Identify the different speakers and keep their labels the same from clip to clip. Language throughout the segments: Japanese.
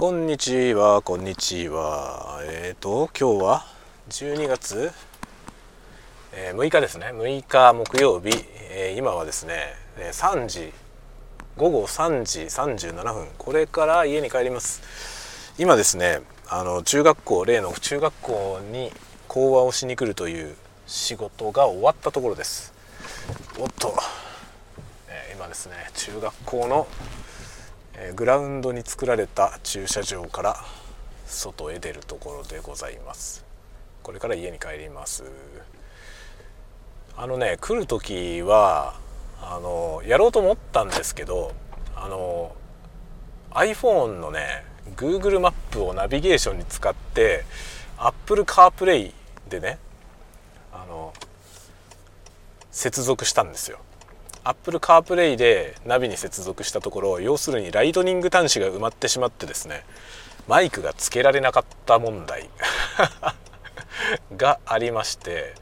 Speaker 1: こんにちは、こんにちは。えっ、ー、と、今日は12月、えー、6日ですね。6日木曜日、えー、今はですね、3時、午後3時37分、これから家に帰ります。今ですね、あの中学校、例の中学校に講話をしに来るという仕事が終わったところです。おっと、え今ですね、中学校のえグラウンドに作られた駐車場から外へ出るところでございます。これから家に帰ります。あのね来る時はあのやろうと思ったんですけどあの iPhone のね Google マップをナビゲーションに使って Apple CarPlay でねあの接続したんですよ。Apple CarPlay でナビに接続したところ要するにライトニング端子が埋まってしまってですねマイクがつけられなかった問題 がありまして、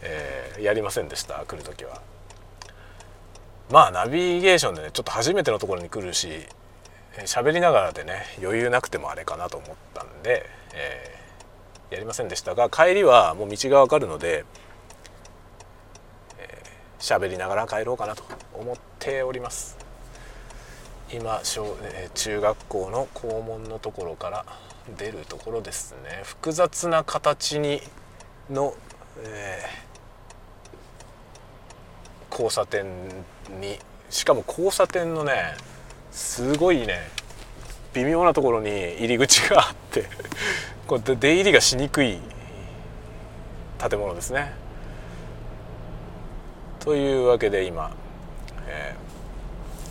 Speaker 1: えー、やりませんでした来る時は。まあナビゲーションでねちょっと初めてのところに来るし喋りながらでね余裕なくてもあれかなと思ったんで、えー、やりませんでしたが帰りはもう道が分かるので喋りながら帰ろうかなと思っております。今小、え中学校の校門のところから出るところですね。複雑な形にの、えー、交差点に。しかも交差点のねすごいね微妙なところに入り口があってこれ出入りがしにくい建物ですね。というわけで今、え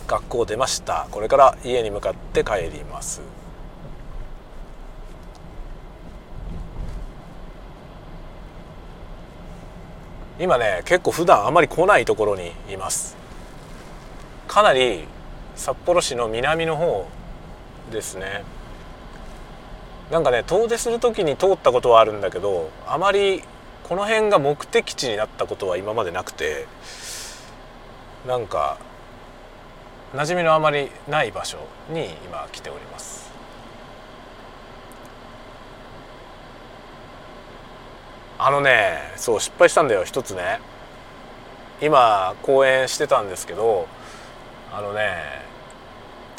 Speaker 1: ー、学校出ました。これから家に向かって帰ります。今ね結構普段あまり来ないところにいます。かなり札幌市の南の方ですね。なんかね遠出する時に通ったことはあるんだけどあまりこの辺が目的地になったことは今までなくてなんか馴染みのあまりない場所に今来ております。あのねそう失敗したんだよ一つね。今公演してたんですけどあのね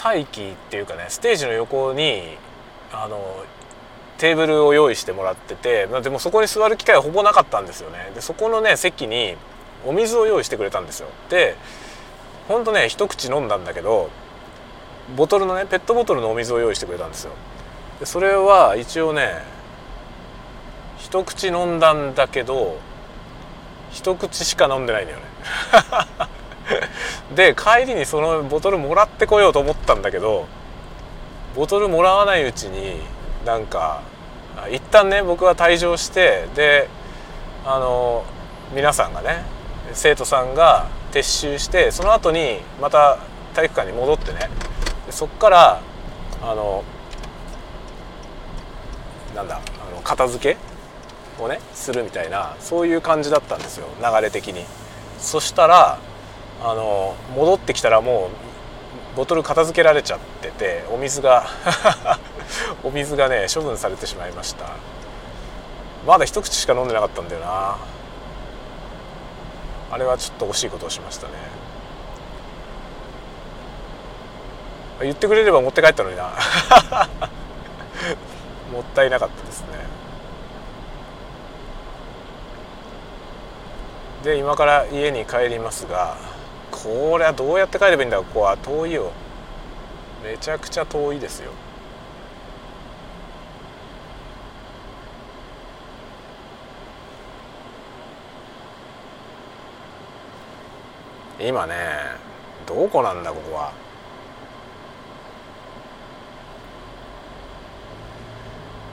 Speaker 1: 待機っていうかねステージの横にあのテーブルを用意してもらっててでもそこに座る機会はほぼなかったんですよね。でそこのね席にお水を用意してくれたんですよ。でほんとね一口飲んだんだけどボトルのねペットボトルのお水を用意してくれたんですよ。でそれは一応ね一口飲んだんだけど一口しか飲んでないんだよね。で帰りにそのボトルもらってこようと思ったんだけどボトルもらわないうちになんか一旦ね僕は退場してであの皆さんがね生徒さんが撤収してその後にまた体育館に戻ってねそっからあのなんだあの片付けをねするみたいなそういう感じだったんですよ流れ的に。そしたらあの戻ってきたらもうボトル片付けられちゃっててお水が お水がね処分されてしまいました。まだ一口しか飲んでなかったんだよな。あれはちょっと惜しいことをしましたね。言ってくれれば持って帰ったのにな。もったいなかったですね。で今から家に帰りますがこれはどうやって帰ればいいんだここは遠いよ。めちゃくちゃ遠いですよ。今ねどこなんだここは。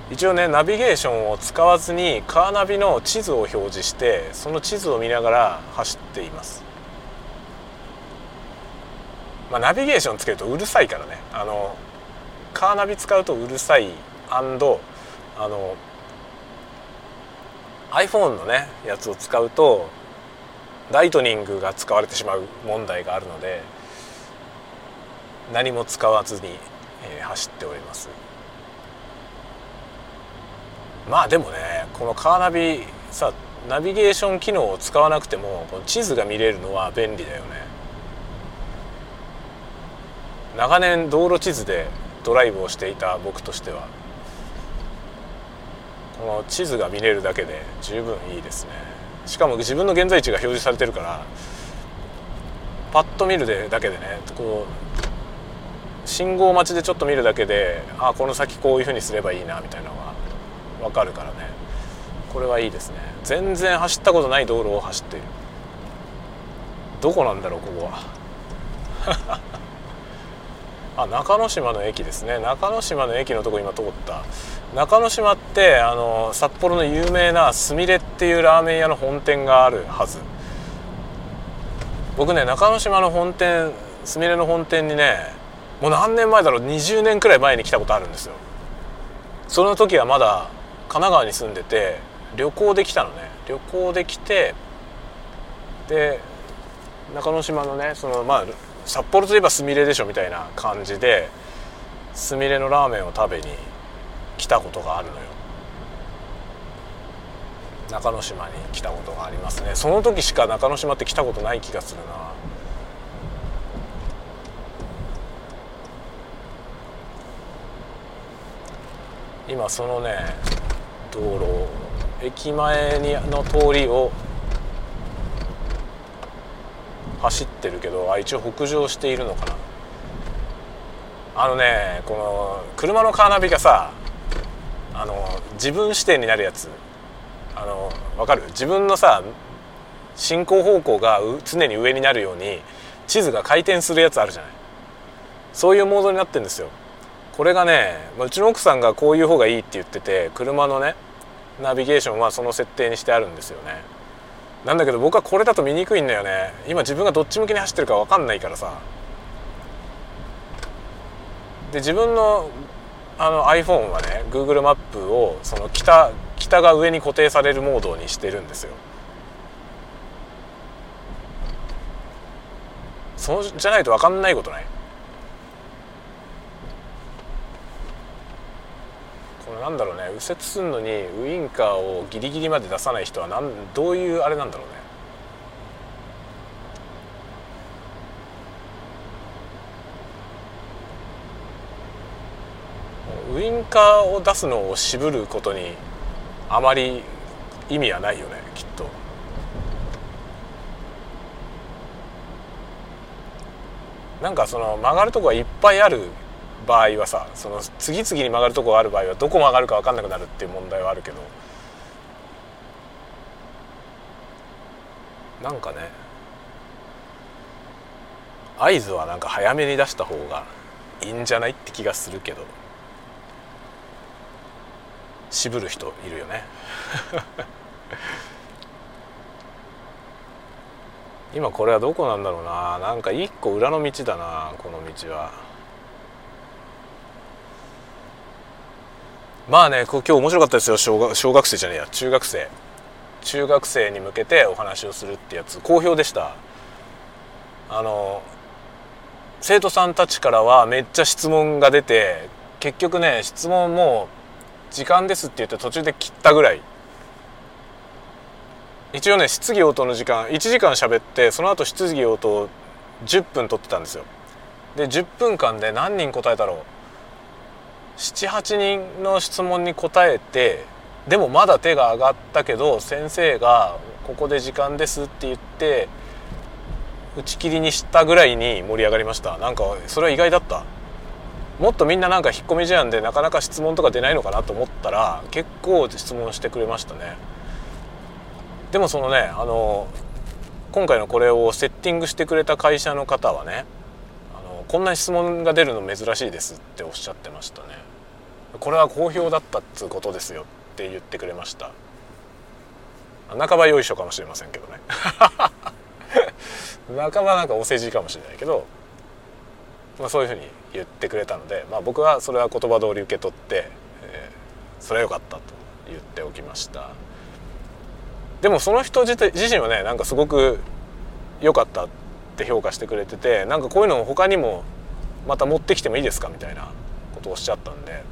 Speaker 1: 一応ねナビゲーションを使わずにカーナビの地図を表示してその地図を見ながら走っています。まあナビゲーションつけるとうるさいからね。あのカーナビ使うとうるさい。あの iPhone のねやつを使うとライトニングが使われてしまう問題があるので何も使わずにえー、走っております。まあでもねこのカーナビさナビゲーション機能を使わなくてもこの地図が見れるのは便利だよね。長年道路地図でドライブをしていた僕としてはこの地図が見れるだけで十分いいですね。しかも自分の現在地が表示されてるからパッと見るだけでねこう信号待ちでちょっと見るだけであこの先こういうふうにすればいいなみたいなのが分かるからね。これはいいですね。全然走ったことない道路を走っている。どこなんだろうここは。あ中之島の駅ですね。中之島の駅のとこ今通った。中之島ってあの札幌の有名なすみれっていうラーメン屋の本店があるはず。僕ね中之島の本店すみれの本店にねもう何年前だろう。20年くらい前に来たことあるんですよ。その時はまだ神奈川に住んでて旅行で来たのね。旅行で来てで中之島のねそのまあ札幌といえばすみれでしょみたいな感じですみれのラーメンを食べに来たことがあるのよ。中之島に来たことがありますね。その時しか中之島って来たことない気がするな。今そのね道路駅前にの通りを走ってるけどあ一応北上しているのかな。あのねこの車のカーナビがさあの自分視点になるやつ。あの分かる？自分のさ進行方向が常に上になるように地図が回転するやつあるじゃない。そういうモードになってるんですよ。これがねうちの奥さんがこういう方がいいって言ってて車のねナビゲーションはその設定にしてあるんですよね。なんだけど僕はこれだと見にくいんだよね。今自分がどっち向きに走ってるか分かんないからさ。で自分のあの iPhone はね Google マップをその北北が上に固定されるモードにしてるんですよ。そうじゃないと分かんないことない。のなんだろうね右折するのにウインカーをギリギリまで出さない人はなんどういうあれなんだろうねウインカーを出すのを渋ることにあまり意味はないよねきっと。なんかその曲がるとこがいっぱいある場合はさその次々に曲がるとこがある場合はどこ曲がるか分かんなくなるっていう問題はあるけど。なんかね合図はなんか早めに出した方がいいんじゃないって気がするけど。渋る人いるよね。今これはどこなんだろうな。なんか一個裏の道だなこの道は。まあね今日面白かったですよ。小学小学生じゃねえや。中学生。中学生に向けてお話をするってやつ。好評でした。あの生徒さんたちからはめっちゃ質問が出て結局ね質問も時間ですって言って途中で切ったぐらい。一応ね質疑応答の時間1時間喋ってその後質疑応答10分取ってたんですよ。で10分間で何人答えたろう。78人の質問に答えてでもまだ手が上がったけど先生が「ここで時間です」って言って打ち切りにしたぐらいに盛り上がりました。なんかそれは意外だった。もっとみんななんか引っ込み思案でなかなか質問とか出ないのかなと思ったら結構質問してくれましたね。でもそのねあの今回のこれをセッティングしてくれた会社の方はねこんな質問が出るの珍しいですっておっしゃってましたね。これは好評だったっつうことですよって言ってくれました。半ばよいしょかもしれませんけどね。半ばなんかお世辞かもしれないけど、まあ、そういうふうに言ってくれたので、まあ、僕はそれは言葉通り受け取って、えー、それはよかったと言っておきました。でもその人自自身はねなんかすごく良かったって評価してくれててなんかこういうのを他にもまた持ってきてもいいですかみたいなことをおっしゃったんで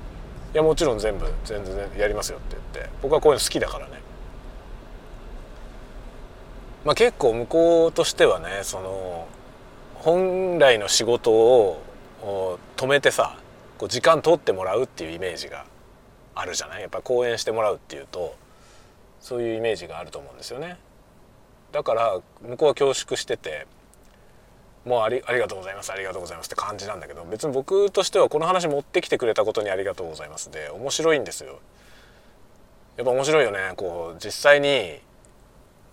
Speaker 1: いやもちろん全部全然やりますよって言って。僕はこういうの好きだからね。まあ結構向こうとしてはねその本来の仕事を止めてさこう時間取ってもらうっていうイメージがあるじゃない？やっぱ講演してもらうっていうとそういうイメージがあると思うんですよね。だから向こうは恐縮しててもうありありがとうございます。ありがとうございますって感じなんだけど別に僕としてはこの話持ってきてくれたことにありがとうございますで面白いんですよ。やっぱ面白いよね。こう実際に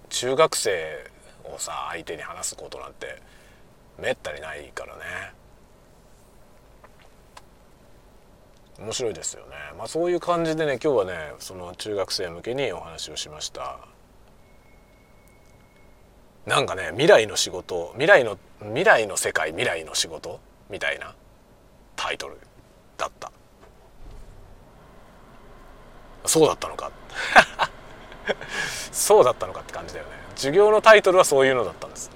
Speaker 1: 中学生をさ相手に話すことなんてめったにないからね。面白いですよね。まあそういう感じでね今日はねその中学生向けにお話をしました。なんかね未来の仕事未来の未来の世界未来の仕事みたいなタイトルだった。そうだったのか。そうだったのかって感じだよね。授業のタイトルはそういうのだったんです。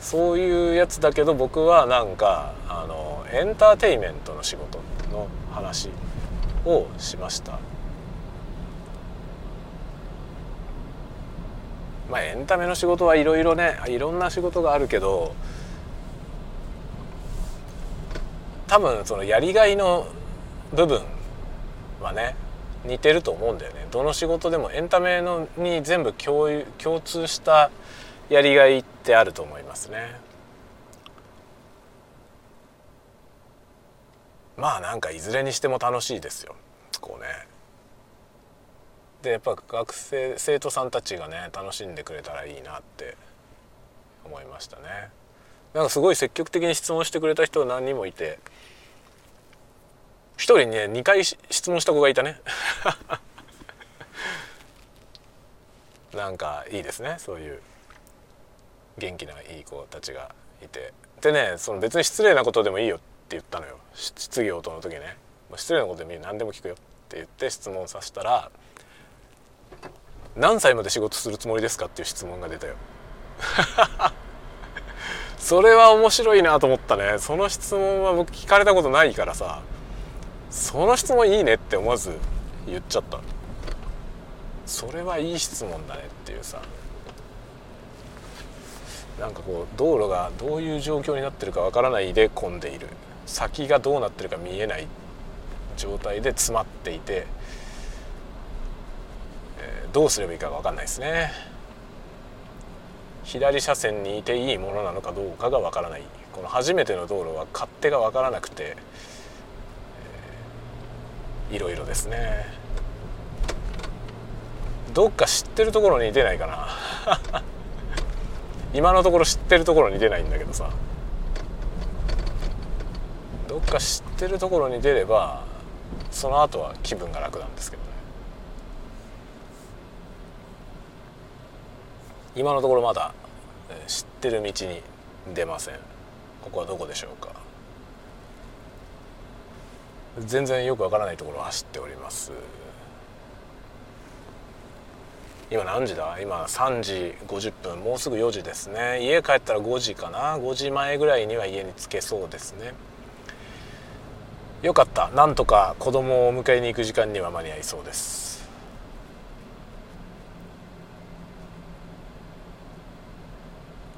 Speaker 1: そういうやつだけど僕はなんかあのエンターテイメントの仕事の話をしました。まあエンタメの仕事はいろいろねいろんな仕事があるけど多分そのやりがいの部分はね似てると思うんだよね。どの仕事でもエンタメのに全部共有共通したやりがいってあると思いますね。まあなんかいずれにしても楽しいですよ。でやっぱ学生生徒さんたちがね楽しんでくれたらいいなって思いましたね。なんかすごい積極的に質問してくれた人何人もいて一人ね2回質問した子がいたね。なんかいいですねそういう元気ないい子たちがいて。でねその別に失礼なことでもいいよって言ったのよ。質疑応答の時ね。失礼なことでもいい何でも聞くよって言って質問させたら「何歳まで仕事するつもりですか?」っていう質問が出たよ。それは面白いなと思ったね。その質問は僕聞かれたことないからさ。その質問いいねって思わず言っちゃった。それはいい質問だねっていうさ。なんかこう道路がどういう状況になってるかわからないで混んでいる。先がどうなってるか見えない状態で詰まっていて、ー、どうすればいいか分かんないですね。左車線にいていいものなのかどうかが分からない。この初めての道路は勝手が分からなくて、えー、いろいろですね。どっか知ってるところに出ないかな。今のところ知ってるところに出ないんだけどさ。どっか知ってるところに出ればその後は気分が楽なんですけどね。今のところまだ知ってる道に出ません。ここはどこでしょうか。全然よくわからないところを走っております。今何時だ？今3時50分。もうすぐ4時ですね。家帰ったら5時かな？5時前ぐらいには家に着けそうですね。よかった。なんとか子供を迎えに行く時間には間に合いそうです。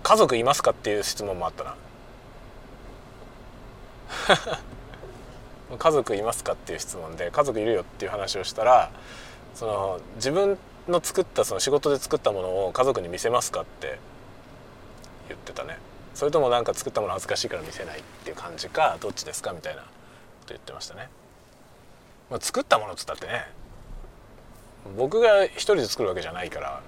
Speaker 1: 家族いますかっていう質問もあったな。家族いますかっていう質問で家族いるよっていう話をしたらその自分の作ったその仕事で作ったものを家族に見せますかって言ってたね。それともなんか作ったもの恥ずかしいから見せないっていう感じかどっちですかみたいなこと言ってましたね、まあ、作ったものっつったってね僕が一人で作るわけじゃないから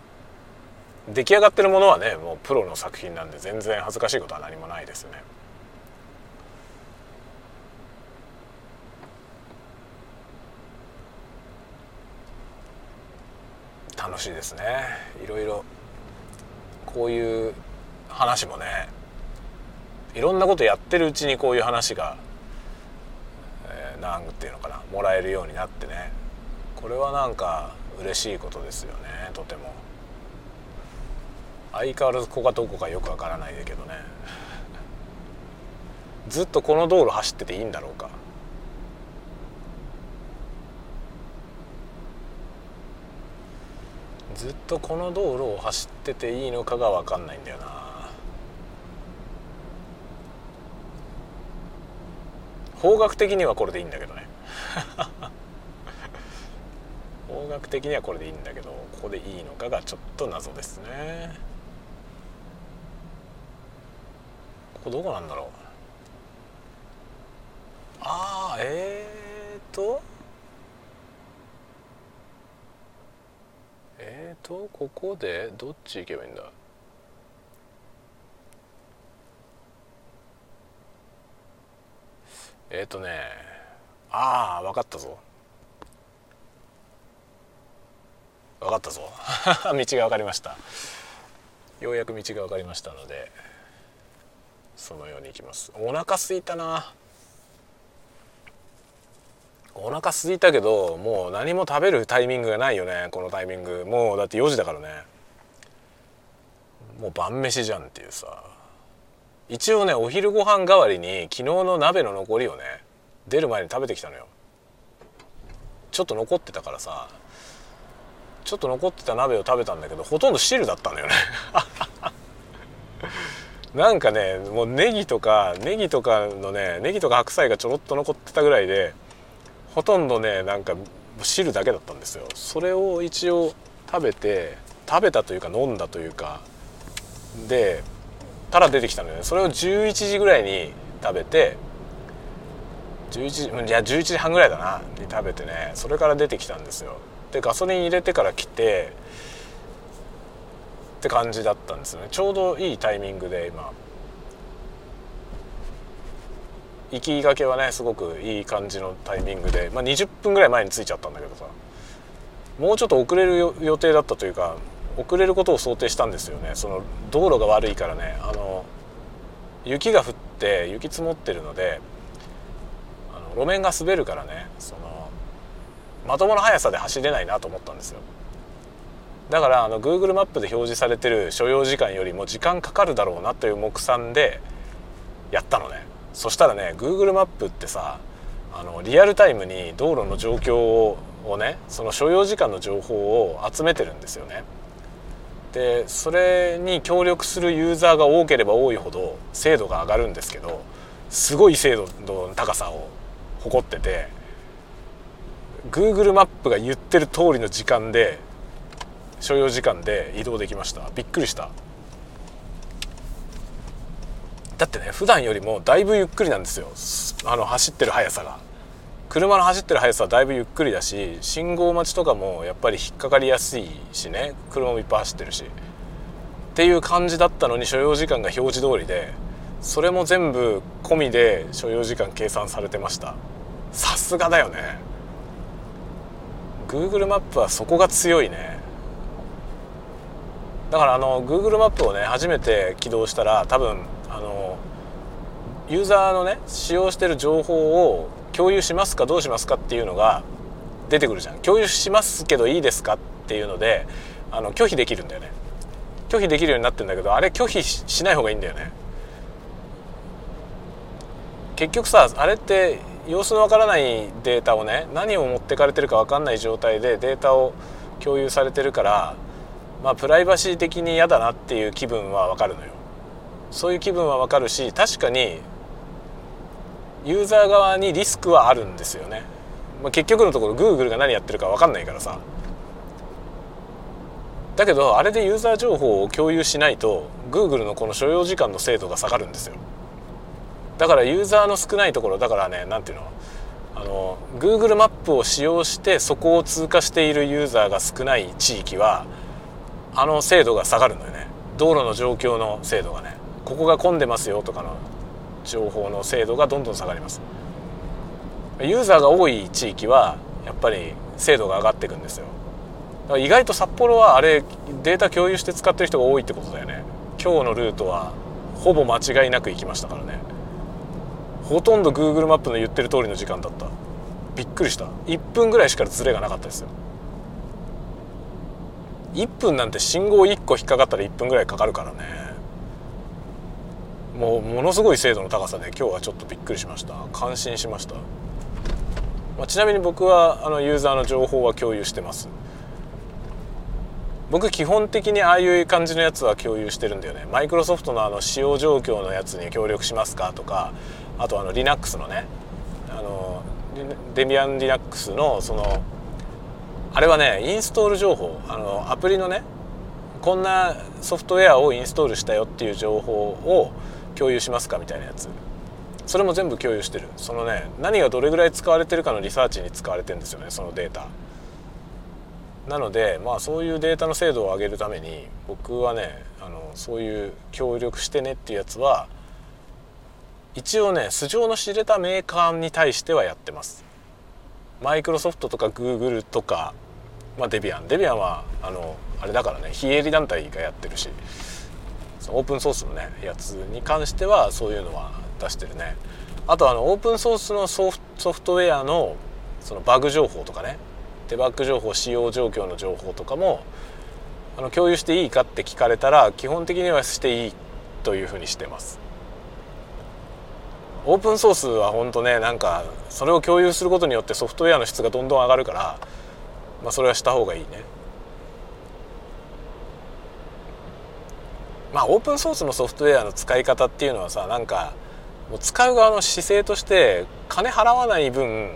Speaker 1: 出来上がってるものはねもうプロの作品なんで全然恥ずかしいことは何もないですね。楽しいですね。いろいろこういう話もねいろんなことやってるうちにこういう話が、えー、なんていうのかなもらえるようになってね。これはなんか嬉しいことですよねとても。相変わらずここがどこかよくわからないけどね。ずっとこの道路走ってていいんだろうか。ずっとこの道路を走ってていいのかが分かんないんだよな。方角的にはこれでいいんだけどね。方角的にはこれでいいんだけどここでいいのかがちょっと謎ですね。ここどこなんだろう。ああえーと。えーとここでどっち行けばいいんだ。えっ、ー、とね。ああ分かったぞ。分かったぞ。道が分かりました。ようやく道が分かりましたので。そのようにいきます。お腹すいたな。お腹すいたけどもう何も食べるタイミングがないよね。このタイミング。もうだって4時だからね。もう晩飯じゃんっていうさ。一応ねお昼ご飯代わりに昨日の鍋の残りをね出る前に食べてきたのよ。ちょっと残ってたからさ。ちょっと残ってた鍋を食べたんだけどほとんど汁だったんだよね。なんかねもうネギとかネギとかのねネギとか白菜がちょろっと残ってたぐらいでほとんどねなんか汁だけだったんですよ。それを一応食べて食べたというか飲んだというかでたら出てきたのよね。それを11時ぐらいに食べて11時いや11時半ぐらいだなに食べてねそれから出てきたんですよ。でガソリン入れてから来てって感じだったんですよね。ちょうどいいタイミングで今行きがけはねすごくいい感じのタイミングで、まあ、20分ぐらい前に着いちゃったんだけどさ。もうちょっと遅れる予定だったというか遅れることを想定したんですよね。その道路が悪いからねあの雪が降って雪積もってるのであの路面が滑るからねそのまともな速さで走れないなと思ったんですよ。だからあの Google マップで表示されてる所要時間よりも時間かかるだろうなという目算でやったのね。そしたらね Google マップってさあのリアルタイムに道路の状況をねその所要時間の情報を集めてるんですよね。でそれに協力するユーザーが多ければ多いほど精度が上がるんですけどすごい精度の高さを誇ってて Google マップが言ってる通りの時間で所要時間で移動できました。びっくりした。だってね普段よりもだいぶゆっくりなんですよ。あの走ってる速さが。車の走ってる速さはだいぶゆっくりだし信号待ちとかもやっぱり引っかかりやすいしね。車もいっぱい走ってるし。っていう感じだったのに所要時間が表示通りでそれも全部込みで所要時間計算されてました。さすがだよね。Google マップはそこが強いね。だからあの Google マップをね初めて起動したら多分あのユーザーのね使用してる情報を共有しますかどうしますかっていうのが出てくるじゃん。共有しますけどいいですかっていうのであの拒否できるんだよね。拒否できるようになってるんだけどあれ拒否しない方がいいんだよね。結局さあれって様子のわからないデータをね何を持ってかれてるか分かんない状態でデータを共有されてるからまあプライバシー的に嫌だなっていう気分は分かるのよ。そういう気分は分かるし確かにユーザー側にリスクはあるんですよね、まあ、結局のところ Google が何やってるか分かんないからさ。だけどあれでユーザー情報を共有しないと Google のこの所要時間の精度が下がるんですよ。だからユーザーの少ないところだからね何ていうの？あの Google マップを使用してそこを通過しているユーザーが少ない地域はあの精度が下がるのよね。道路の状況の精度がね。ここが混んでますよとかの情報の精度がどんどん下がります。ユーザーが多い地域はやっぱり精度が上がっていくんですよ。だから意外と札幌はあれデータ共有して使ってる人が多いってことだよね。今日のルートはほぼ間違いなく行きましたからね。ほとんど Google マップの言ってる通りの時間だった。びっくりした。1分ぐらいしかズレがなかったですよ。1分なんて信号1個引っかかったら1分ぐらいかかるからね。もうものすごい精度の高さで今日はちょっとびっくりしました。感心しました、まあ、ちなみに僕はあのユーザーの情報は共有してます。僕基本的にああいう感じのやつは共有してるんだよね。マイクロソフトのあの使用状況のやつに協力しますかとかあとあの Linux のねあのデビアン Linux のそのあれはねインストール情報。あのアプリのねこんなソフトウェアをインストールしたよっていう情報を共有しますかみたいなやつ。それも全部共有してる。そのね何がどれぐらい使われてるかのリサーチに使われてるんですよねそのデータ。なのでまあそういうデータの精度を上げるために僕はねあのそういう協力してねっていうやつは一応ね素性の知れたメーカーに対してはやってます。マイクロソフトとかグーグルとか、まあ、デビアンデビアンはあのあれだからね非営利団体がやってるしオープンソースのねやつに関してはそういうのは出してるね。あとあのオープンソースのソフトウェアのそのバグ情報とかねデバッグ情報使用状況の情報とかもあの共有していいかって聞かれたら基本的にはしていいというふうにしてます。オープンソースは本当ねなんかそれを共有することによってソフトウェアの質がどんどん上がるから、まあ、それはした方がいいねまあオープンソースのソフトウェアの使い方っていうのはさなんかもう使う側の姿勢として金払わない分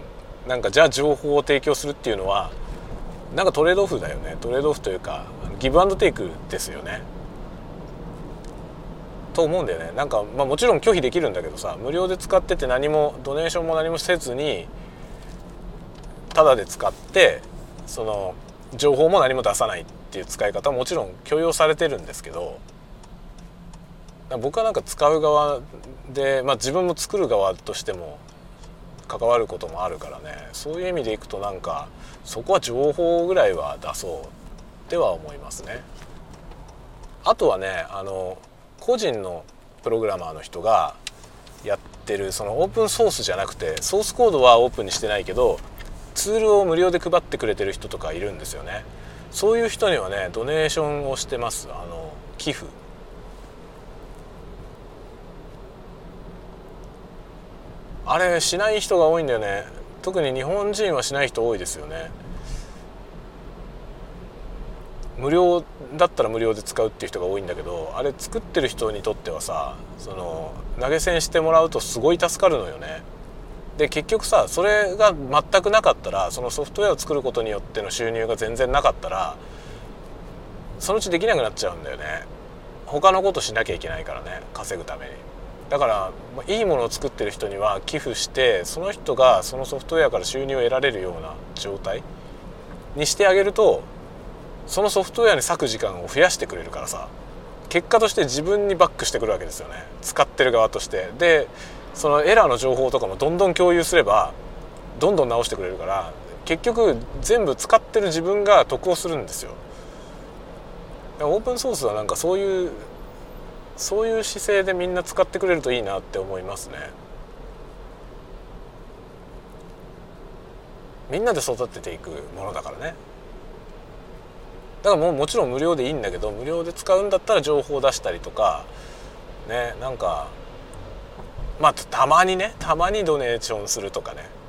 Speaker 1: なんかじゃあ情報を提供するっていうのはなんかトレードオフだよねトレードオフというかギブアンドテイクですよね。と思うんだよねなんか、まあ、もちろん拒否できるんだけどさ無料で使ってて何もドネーションも何もせずにタダで使ってその情報も何も出さないっていう使い方はもちろん許容されてるんですけど僕はなんか使う側で、まあ、自分も作る側としても関わることもあるからねそういう意味でいくとなんかそこは情報ぐらいは出そうっては思いますね。あとはねあの個人のプログラマーの人がやってるそのオープンソースじゃなくてソースコードはオープンにしてないけどツールを無料で配ってくれてる人とかいるんですよね。そういう人にはねドネーションをしてます。あの寄付。あれしない人が多いんだよね。特に日本人はしない人多いですよね。無料だったら無料で使うっていう人が多いんだけどあれ作ってる人にとってはさその投げ銭してもらうとすごい助かるのよね。で結局さそれが全くなかったらそのソフトウェアを作ることによっての収入が全然なかったらそのうちできなくなっちゃうんだよね。他のことしなきゃいけないからね稼ぐために。だからいいものを作ってる人には寄付してその人がそのソフトウェアから収入を得られるような状態にしてあげるとそのソフトウェアに割く時間を増やしてくれるからさ結果として自分にバックしてくるわけですよね。使ってる側として。でそのエラーの情報とかもどんどん共有すればどんどん直してくれるから結局全部使ってる自分が得をするんですよ。オープンソースはなんかそういうそういう姿勢でみんな使ってくれるといいなって思いますね。みんなで育てていくものだからね。だからもうもちろん無料でいいんだけど無料で使うんだったら情報を出したりとかねなんかまあたまにねたまにドネーションするとかね。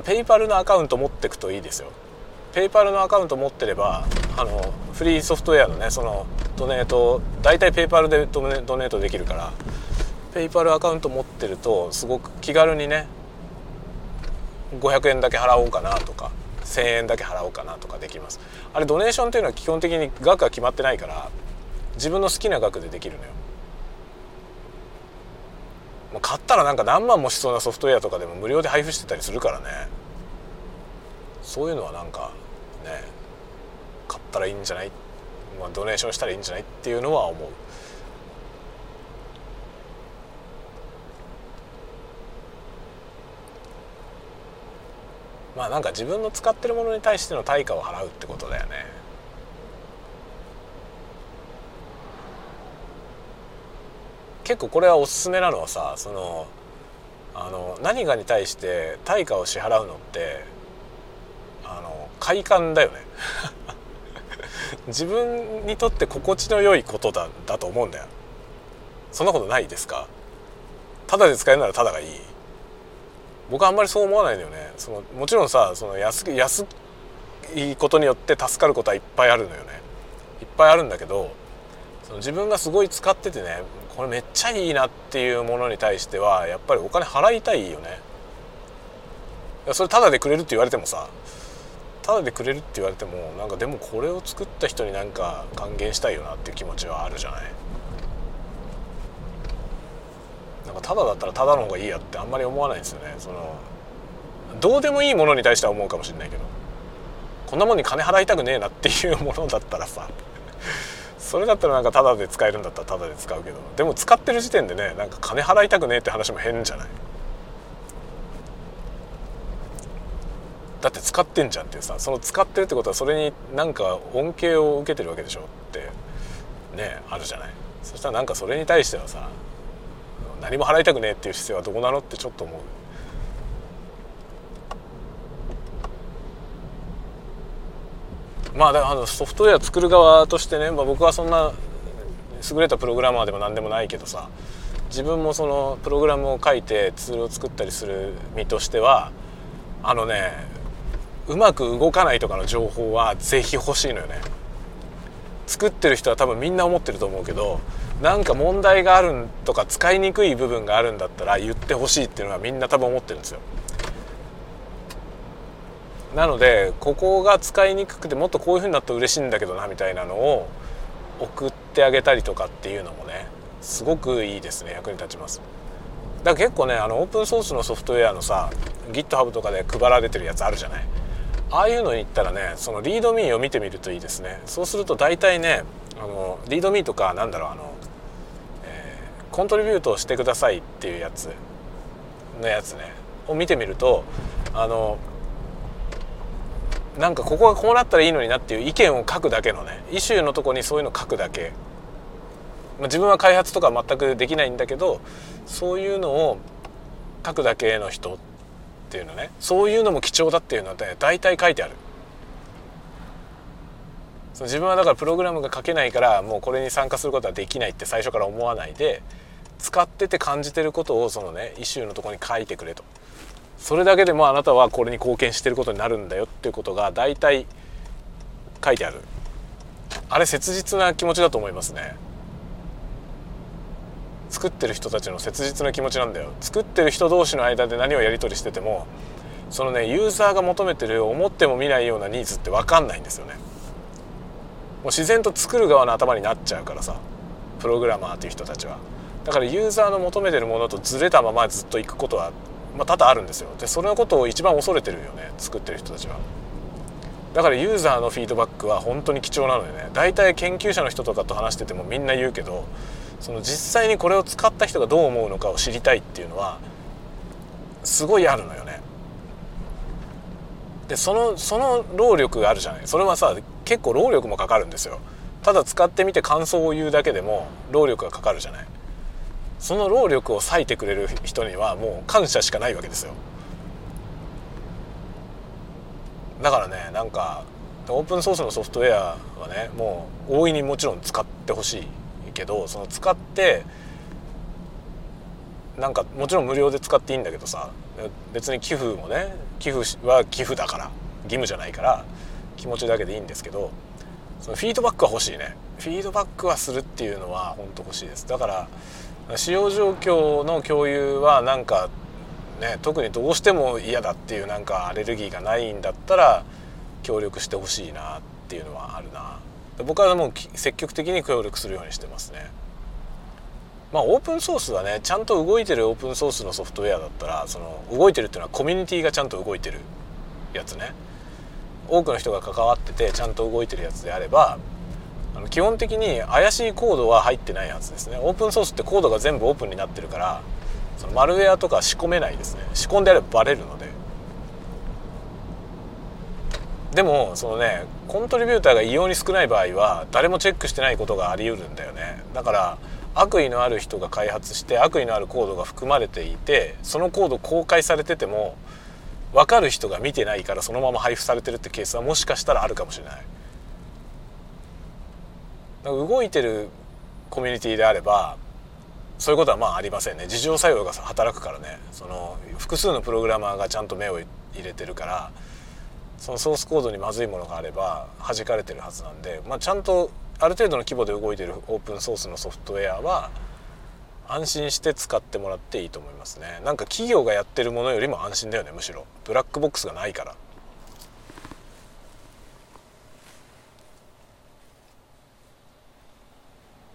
Speaker 1: PayPal のアカウント持ってくといいですよ。 PayPal のアカウント持ってればあのフリーソフトウェアのねその donate 大体 PayPal で donate できるから PayPal アカウント持ってるとすごく気軽にね500円だけ払おうかなとか。1,000円だけ払おうかなとかできます。あれ donation っていうのは基本的に額が決まってないから自分の好きな額でできるのよ。買ったらなんか何万もしそうなソフトウェアとかでも無料で配布してたりするからね。そういうのはなんかね買ったらいいんじゃない、まあ、ドネーションしたらいいんじゃない？っていうのは思う。まあなんか自分の使ってるものに対しての対価を払うってことだよね。結構これはおすすめなのはさそのあの何かに対して対価を支払うのってあの快感だよね。自分にとって心地の良いことだだと思うんだよ。そんなことないですか？ただで使えるならただがいい。僕はあんまりそう思わないんだよね。そのもちろんさその安安いことによって助かることはいっぱいあるのよね。いっぱいあるんだけどその自分がすごい使っててねこれめっちゃいいなっていうものに対してはやっぱりお金払いたいよね。それタダでくれるって言われてもさタダでくれるって言われてもなんかでもこれを作った人になんか還元したいよなっていう気持ちはあるじゃない。なんかタダだったらタダの方がいいやってあんまり思わないですよね。そのどうでもいいものに対しては思うかもしれないけどこんなもんに金払いたくねえなっていうものだったらさ それだったらなんかタダで使えるんだったらタダで使うけどでも使ってる時点でねなんか金払いたくねえって話も変じゃない。だって使ってんじゃんってさその使ってるってことはそれになんか恩恵を受けてるわけでしょってねあるじゃない。そしたらなんかそれに対してはさ何も払いたくねえっていう姿勢はどこなのってちょっと思う。まあだあのソフトウェア作る側としてね、まあ、僕はそんな優れたプログラマーでも何でもないけどさ自分もそのプログラムを書いてツールを作ったりする身としてはあのねうまく動かないとかの情報はぜひ欲しいのよね。作ってる人は多分みんな思ってると思うけどなんか問題があるとか使いにくい部分があるんだったら言ってほしいっていうのはみんな多分思ってるんですよ。なのでここが使いにくくてもっとこういうふうになったら嬉しいんだけどなみたいなのを送ってあげたりとかっていうのもねすごくいいですね役に立ちます。だから結構ねあのオープンソースのソフトウェアのさ GitHub とかで配られてるやつあるじゃない。ああいうのに行ったらねそのリードミーを見てみるといいですね。そうすると大体ねあのリードミーとかなんだろうあの、コントリビュートしてくださいっていうやつ。のやつね。を見てみるとあのなんかここがこうなったらいいのになっていう意見を書くだけのねイシューのとこにそういうの書くだけ、まあ、自分は開発とか全くできないんだけどそういうのを書くだけの人っていうのね。そういうのも貴重だっていうのはね大体書いてある。自分はだからプログラムが書けないからもうこれに参加することはできないって最初から思わないで使ってて感じてることをそのねイシューのとこに書いてくれと。それだけでもあなたはこれに貢献してることになるんだよっていうことが大体書いてある。あれ切実な気持ちだと思いますね。作ってる人たちの切実な気持ちなんだよ。作ってる人同士の間で何をやり取りしててもそのねユーザーが求めてる思っても見ないようなニーズって分かんないんですよね。もう自然と作る側の頭になっちゃうからさプログラマーっていう人たちは。だからユーザーの求めてるものとずれたままずっと行くことはまあ、多々あるんですよ。でそのことを一番恐れてるよね作ってる人たちは。だからユーザーのフィードバックは本当に貴重なのでね。大体研究者の人とかと話しててもみんな言うけどその実際にこれを使った人がどう思うのかを知りたいっていうのはすごいあるのよね。でそのその労力があるじゃない。それはさ結構労力もかかるんですよ。ただ使ってみて感想を言うだけでも労力がかかるじゃない。その労力を割いてくれる人にはもう感謝しかないわけですよ。だからねなんかオープンソースのソフトウェアはねもう大いにもちろん使ってほしいけどその使ってなんかもちろん無料で使っていいんだけどさ別に寄付もね寄付は寄付だから義務じゃないから気持ちだけでいいんですけどそのフィードバックは欲しいね。フィードバックはするっていうのは本当欲しいです。だから使用状況の共有はなんかね特にどうしても嫌だっていうなんかアレルギーがないんだったら協力してほしいなっていうのはあるな。僕はもう積極的に協力するようにしてますね。まあオープンソースはねちゃんと動いてるオープンソースのソフトウェアだったらその動いてるっていうのはコミュニティがちゃんと動いてるやつね。多くの人が関わっててちゃんと動いてるやつであればあの基本的に怪しいコードは入ってないはずですね。オープンソースってコードが全部オープンになってるからそのマルウェアとか仕込めないですね。仕込んであればバレるので。でもそのねコントリビューターが異様に少ない場合は誰もチェックしてないことがあり得るんだよね。だから悪意のある人が開発して悪意のあるコードが含まれていてそのコード公開されてても分かる人が見てないからそのまま配布されてるってケースはもしかしたらあるかもしれない。動いてるコミュニティであればそういうことはまあありませんね。自浄作用が働くからね。その複数のプログラマーがちゃんと目を入れてるからそのソースコードにまずいものがあれば弾かれてるはずなんで、まあ、ちゃんとある程度の規模で動いてるオープンソースのソフトウェアは安心して使ってもらっていいと思いますね。なんか企業がやってるものよりも安心だよねむしろ。ブラックボックスがないから。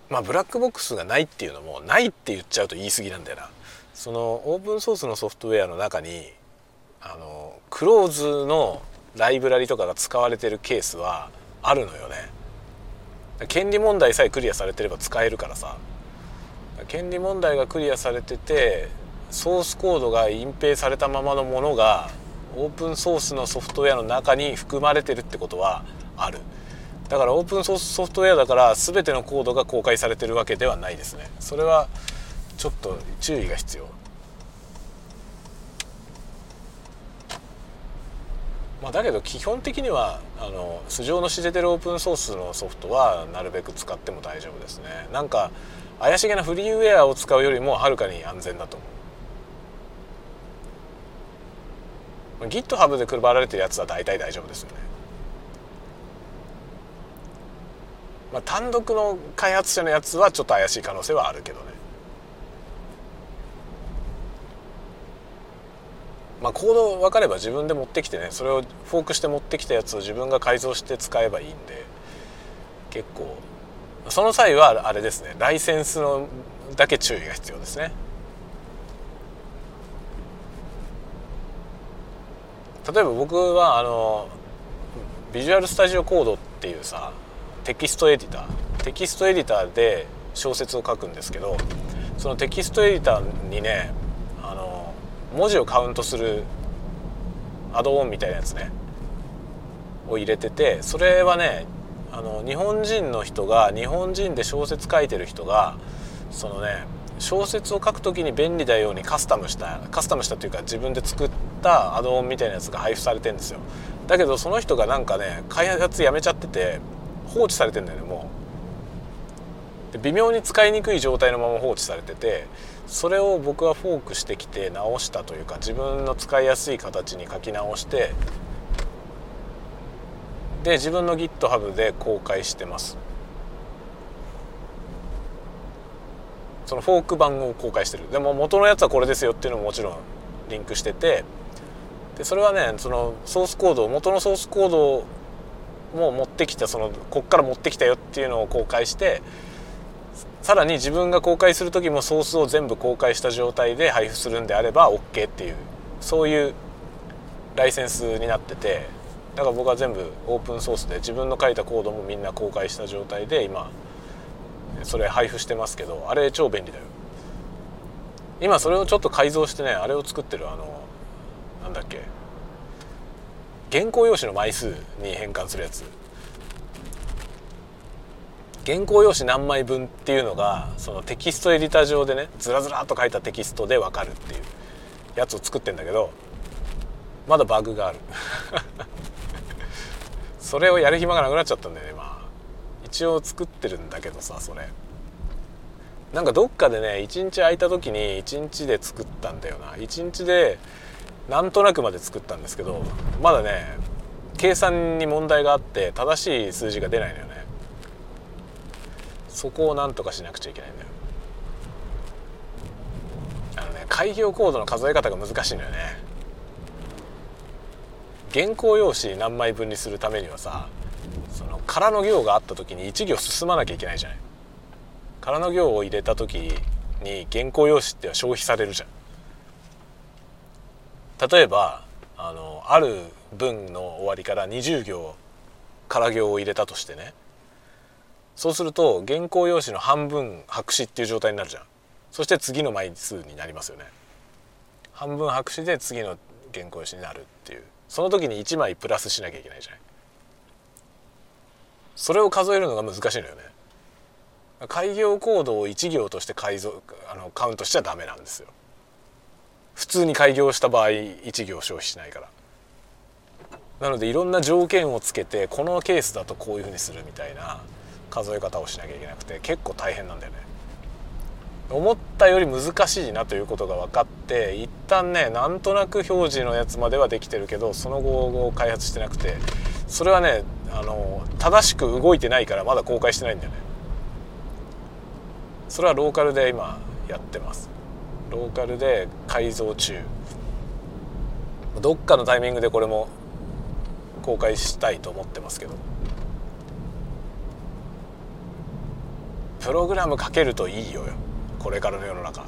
Speaker 1: まあブラックボックスがないっていうのもないって言っちゃうと言い過ぎなんだよな。そのオープンソースのソフトウェアの中にあのクローズのライブラリとかが使われてるケースはあるのよね。権利問題さえクリアされてれば使えるからさ。権利問題がクリアされててソースコードが隠蔽されたままのものがオープンソースのソフトウェアの中に含まれてるってことはある。だからオープンソースソフトウェアだから全てのコードが公開されてるわけではないですね。それはちょっと注意が必要。まあ、だけど基本的にはあの素性の知れてるオープンソースのソフトはなるべく使っても大丈夫ですね。なんか怪しげなフリーウェアを使うよりもはるかに安全だと思う。GitHub で配られてるやつは大体大丈夫ですよね。まあ単独の開発者のやつはちょっと怪しい可能性はあるけどね。まあコード分かれば自分で持ってきてねそれをフォークして持ってきたやつを自分が改造して使えばいいんで結構その際はあれですねライセンスのだけ注意が必要ですね。例えば僕はあの Visual Studio Code っていうさテキストエディター。テキストエディターで小説を書くんですけどそのテキストエディターにねあの文字をカウントするアドオンみたいなやつねを入れててそれはねあの日本人の人が日本人で小説書いてる人がそのね小説を書く時に便利だようにカスタムしたカスタムしたというか自分で作ったアドオンみたいなやつが配布されてんですよ。だけどその人がなんかね開発やめちゃってて放置されてんだよねもう。で微妙に使いにくい状態のまま放置されててそれを僕はフォークしてきて直したというか自分の使いやすい形に書き直してで自分の GitHub で公開してます。そのフォーク版を公開してる。でも元のやつはこれですよっていうのももちろんリンクしててでそれはねそのソースコード元のソースコードもう持ってきたそのこっから持ってきたよっていうのを公開してさらに自分が公開する時もソースを全部公開した状態で配布するんであれば OK っていうそういうライセンスになっててだから僕は全部オープンソースで自分の書いたコードもみんな公開した状態で今それ配布してますけどあれ超便利だよ。今それをちょっと改造してねあれを作ってるあのなんだっけ原稿用紙の枚数に変換するやつ。原稿用紙何枚分っていうのがそのテキストエディター上でねずらずらっと書いたテキストで分かるっていうやつを作ってんだけどまだバグがある。それをやる暇がなくなっちゃったんだよねまあ。一応作ってるんだけどさそれ。なんかどっかでね一日空いた時に一日で作ったんだよな。一日でなんとなくまで作ったんですけどまだね計算に問題があって正しい数字が出ないのよね。そこをなんとかしなくちゃいけないんだよ。あのね開業コードの数え方が難しいのよね。原稿用紙何枚分にするためにはさその空の行があった時に1行進まなきゃいけないじゃない。空の行を入れた時に原稿用紙っては消費されるじゃん。例えばあのある文の終わりから20行空行を入れたとしてね。そうすると原稿用紙の半分白紙っていう状態になるじゃん。そして次の枚数になりますよね。半分白紙で次の原稿用紙になるっていう。その時に1枚プラスしなきゃいけないじゃない。それを数えるのが難しいのよね。開業コードを1行として改造あのカウントしちゃダメなんですよ。普通に開業した場合1行消費しないから。なのでいろんな条件をつけてこのケースだとこういうふうにするみたいな数え方をしなきゃいけなくて結構大変なんだよね。思ったより難しいなということが分かって一旦ねなんとなく表示のやつまではできてるけどその後開発してなくてそれはねあの正しく動いてないからまだ公開してないんだよね。それはローカルで今やってます。ローカルで改造中。どっかのタイミングでこれも公開したいと思ってますけど。プログラムかけるといいよこれからの世の中。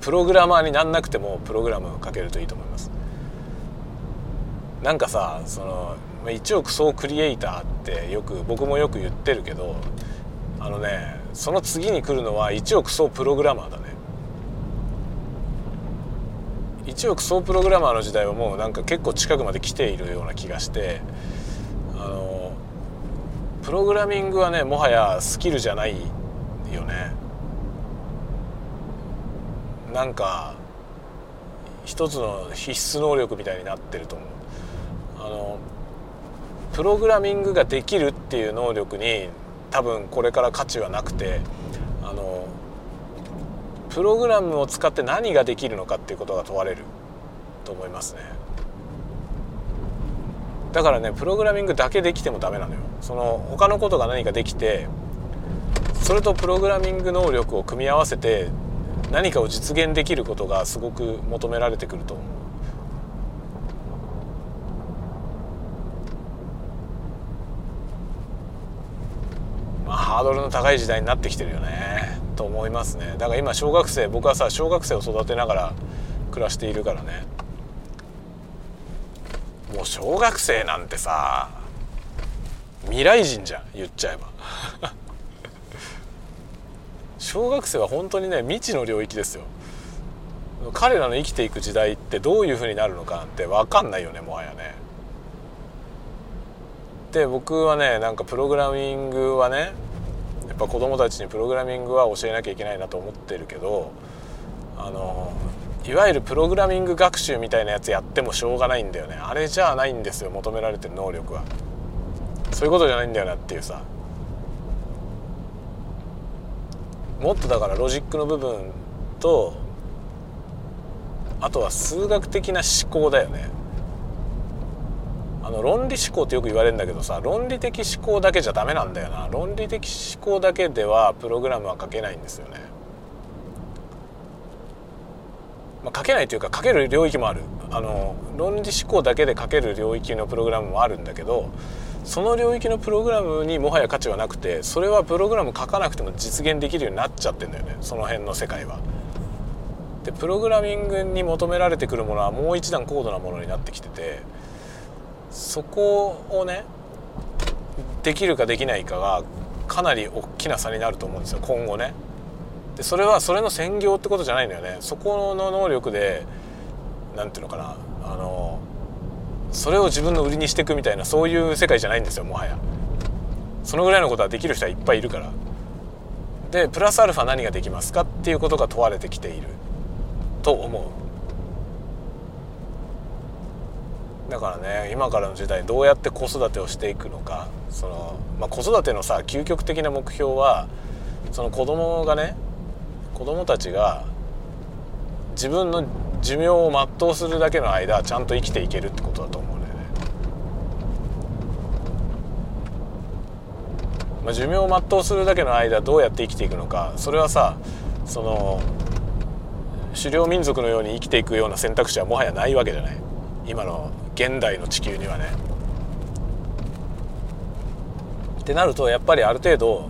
Speaker 1: プログラマーになんなくてもプログラムかけるといいと思います。なんかさその1億総クリエイターってよく僕もよく言ってるけどあのねその次に来るのは1億総プログラマーだね。1億総プログラマーの時代はもうなんか結構近くまで来ているような気がしてあのプログラミングはねもはやスキルじゃないよね。なんか一つの必須能力みたいになってると思う。あのプログラミングができるっていう能力に多分これから価値はなくてあのプログラムを使って何ができるのかっていうことが問われると思いますねだからねプログラミングだけできてもダメなのよその他のことが何かできてそれとプログラミング能力を組み合わせて何かを実現できることがすごく求められてくると思う。まあ、ハードルの高い時代になってきてるよねと思いますね。だから今小学生僕はさ小学生を育てながら暮らしているからね。もう小学生なんてさ未来人じゃん言っちゃえば。小学生は本当にね未知の領域ですよ。彼らの生きていく時代ってどういうふうになるのかなんて分かんないよねもはやね。で僕はねなんかプログラミングはねやっぱ子供たちにプログラミングは教えなきゃいけないなと思ってるけどあのいわゆるプログラミング学習みたいなやつやってもしょうがないんだよね。あれじゃないんですよ求められてる能力は。そういうことじゃないんだよなっていうさ。もっとだからロジックの部分とあとは数学的な思考だよね。あの論理思考ってよく言われるんだけどさ論理的思考だけじゃダメなんだよな。論理的思考だけではプログラムは書けないんですよね、まあ、書けないというか書ける領域もある。あの論理思考だけで書ける領域のプログラムもあるんだけどその領域のプログラムにもはや価値はなくてそれはプログラム書かなくても実現できるようになっちゃってんだよね。その辺の世界は。でプログラミングに求められてくるものはもう一段高度なものになってきててそこをねできるかできないかがかなり大きな差になると思うんですよ今後ね。でそれはそれの専業ってことじゃないんだよね。そこの能力でなんていうのかなあのそれを自分の売りにしていくみたいなそういう世界じゃないんですよもはやそのぐらいのことはできる人はいっぱいいるからでプラスアルファ何ができますかっていうことが問われてきていると思うだからね今からの時代どうやって子育てをしていくのかその、まあ、子育てのさ究極的な目標はその子供がね子供たちが自分の寿命を全うするだけの間ちゃんと生きていけるってことだと思うんだよね。まあ、寿命を全うするだけの間どうやって生きていくのかそれはさその狩猟民族のように生きていくような選択肢はもはやないわけじゃない今の現代の地球にはね。ってなるとやっぱりある程度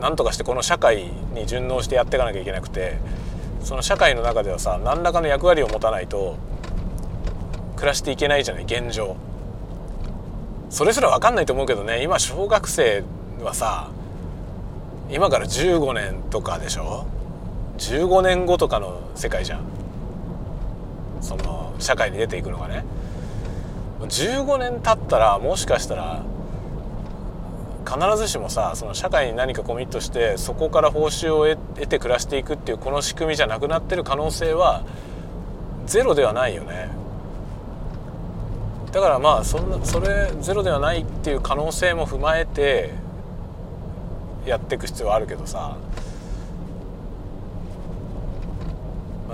Speaker 1: 何とかしてこの社会に順応してやっていかなきゃいけなくてその社会の中ではさ何らかの役割を持たないと暮らしていけないじゃない現状。それすら分かんないと思うけどね今小学生はさ今から15年とかでしょ？15年後とかの世界じゃん。その社会に出ていくのがね。15年経ったらもしかしたら必ずしもさその社会に何かコミットしてそこから報酬を得て暮らしていくっていうこの仕組みじゃなくなってる可能性はゼロではないよね。だからまあそんなそれゼロではないっていう可能性も踏まえてやっていく必要はあるけどさ。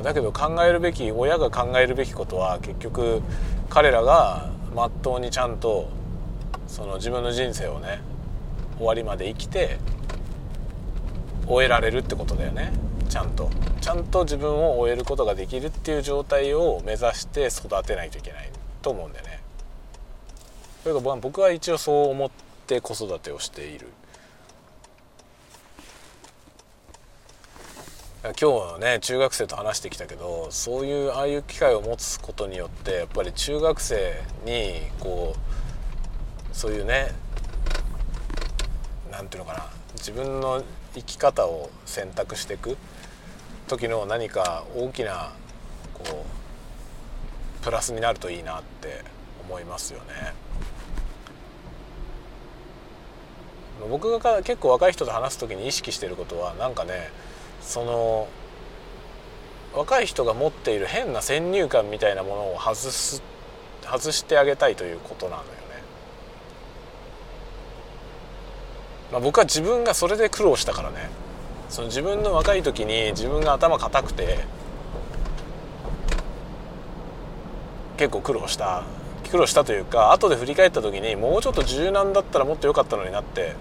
Speaker 1: だけど考えるべき親が考えるべきことは結局彼らがまっとうにちゃんとその自分の人生をね終わりまで生きて終えられるってことだよねちゃんとちゃんと自分を終えることができるっていう状態を目指して育てないといけないと思うんだよね。それが僕は一応そう思って子育てをしている。今日はね中学生と話してきたけどそういうああいう機会を持つことによってやっぱり中学生にこうそういうね何ていうのかな自分の生き方を選択していく時の何か大きなこうプラスになるといいなって思いますよね。僕が結構若い人と話す時に意識してることはなんかねその若い人が持っている変な先入観みたいなものを外す外してあげたいということなのよね。まあ、僕は自分がそれで苦労したからね。その自分の若い時に自分が頭固くて結構苦労した。苦労したというか後で振り返った時にもうちょっと柔軟だったらもっと良かったのになって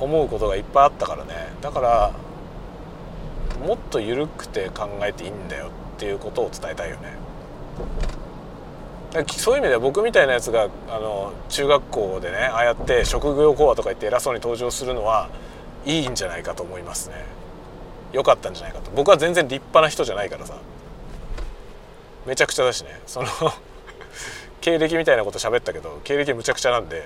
Speaker 1: 思うことがいっぱいあったからね。だからもっと緩くて考えていいんだよっていうことを伝えたいよね。そういう意味では僕みたいなやつがあの中学校でねああやって職業講話とか言って偉そうに登場するのはいいんじゃないかと思いますね。良かったんじゃないかと。僕は全然立派な人じゃないからさ。めちゃくちゃだしね。その 経歴みたいなこと喋ったけど経歴むちゃくちゃなんで。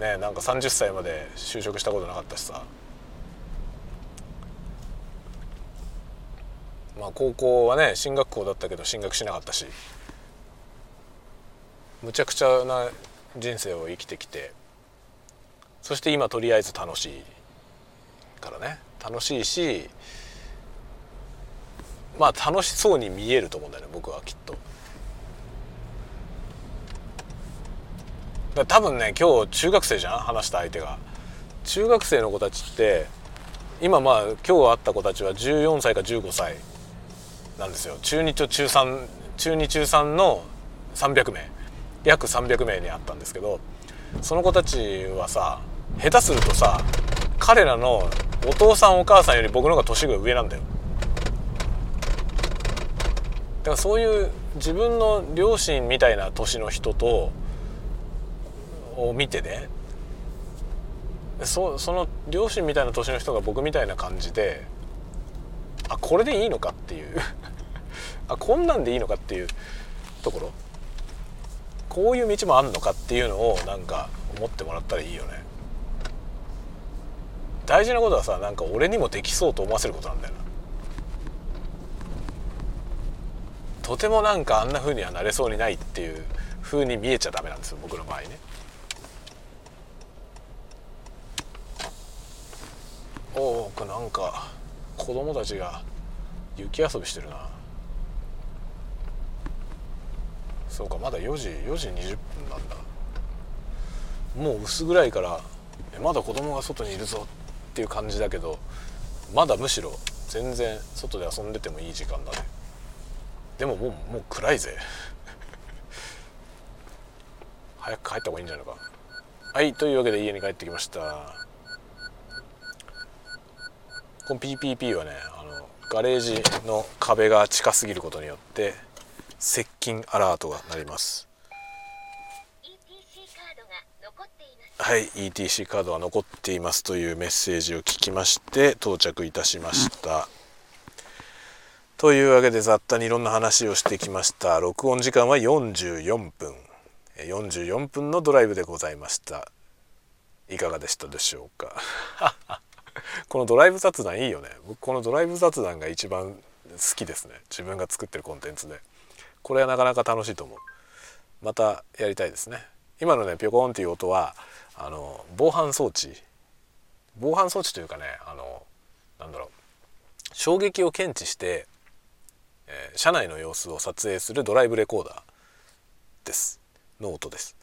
Speaker 1: ねなんか30歳まで就職したことなかったしさ。まあ高校はね進学校だったけど進学しなかったし。むちゃくちゃな人生を生きてきて。そして今とりあえず楽しい。からね。楽しいしまあ楽しそうに見えると思うんだよね僕はきっと。多分ね今日中学生じゃん？話した相手が。中学生の子たちって今まあ今日会った子たちは14歳か15歳。なんですよ。中2と中3中2中3の300名。約300名に会ったんですけどその子たちはさ下手するとさ彼らのお父さんお母さんより僕の方が年が上なんだよ。だからそういう自分の両親みたいな年の人とを見てねそその両親みたいな年の人が僕みたいな感じであこれでいいのかっていう。あこんなんでいいのかっていうところ。こういう道もあんのかっていうのをなんか思ってもらったらいいよね。大事なことはさなんか俺にもできそうと思わせることなんだよな。とてもなんかあんな風にはなれそうにないっていう風に見えちゃダメなんですよ僕の場合ね。おおなんか子供たちが雪遊びしてるな。そうかまだ4時4時20分なんだ。もう薄暗いからまだ子供が外にいるぞっていう感じだけどまだむしろ全然外で遊んでてもいい時間だね。でももうもう暗いぜ。早く帰った方がいいんじゃないのか。はいというわけで家に帰ってきました。この PPP はねあのガレージの壁が近すぎることによって接近アラートが鳴ります。はい ETC カードが残っていますというメッセージを聞きまして到着いたしました、というわけで雑多にいろんな話をしてきました。録音時間は44分。44分のドライブでございました。いかがでしたでしょうか？このドライブ雑談いいよね。僕このドライブ雑談が一番好きですね。自分が作ってるコンテンツで。これはなかなか楽しいと思う。またやりたいですね。今のねピョコンっていう音はあの防犯装置。防犯装置というかねあのなんだろう。衝撃を検知して、えー、車内の様子を撮影するドライブレコーダーです。の音です。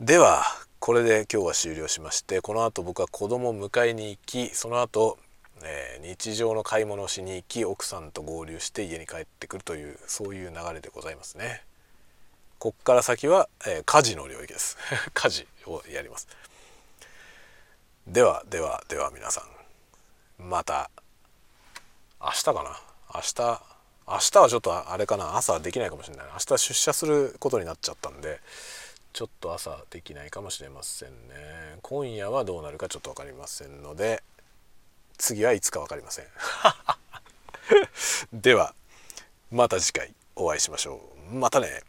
Speaker 1: ではこれで今日は終了しましてこの後僕は子供を迎えに行きその後、えー、日常の買い物をしに行き奥さんと合流して家に帰ってくるというそういう流れでございますね。こっから先は、えー、家事の領域です。家事をやります。ではではでは皆さん。また明日かな？明日明日はちょっとあれかな？朝はできないかもしれない。明日出社することになっちゃったんでちょっと朝できないかもしれませんね。今夜はどうなるかちょっと分かりませんので次はいつか分かりません。ではまた次回お会いしましょう。またね。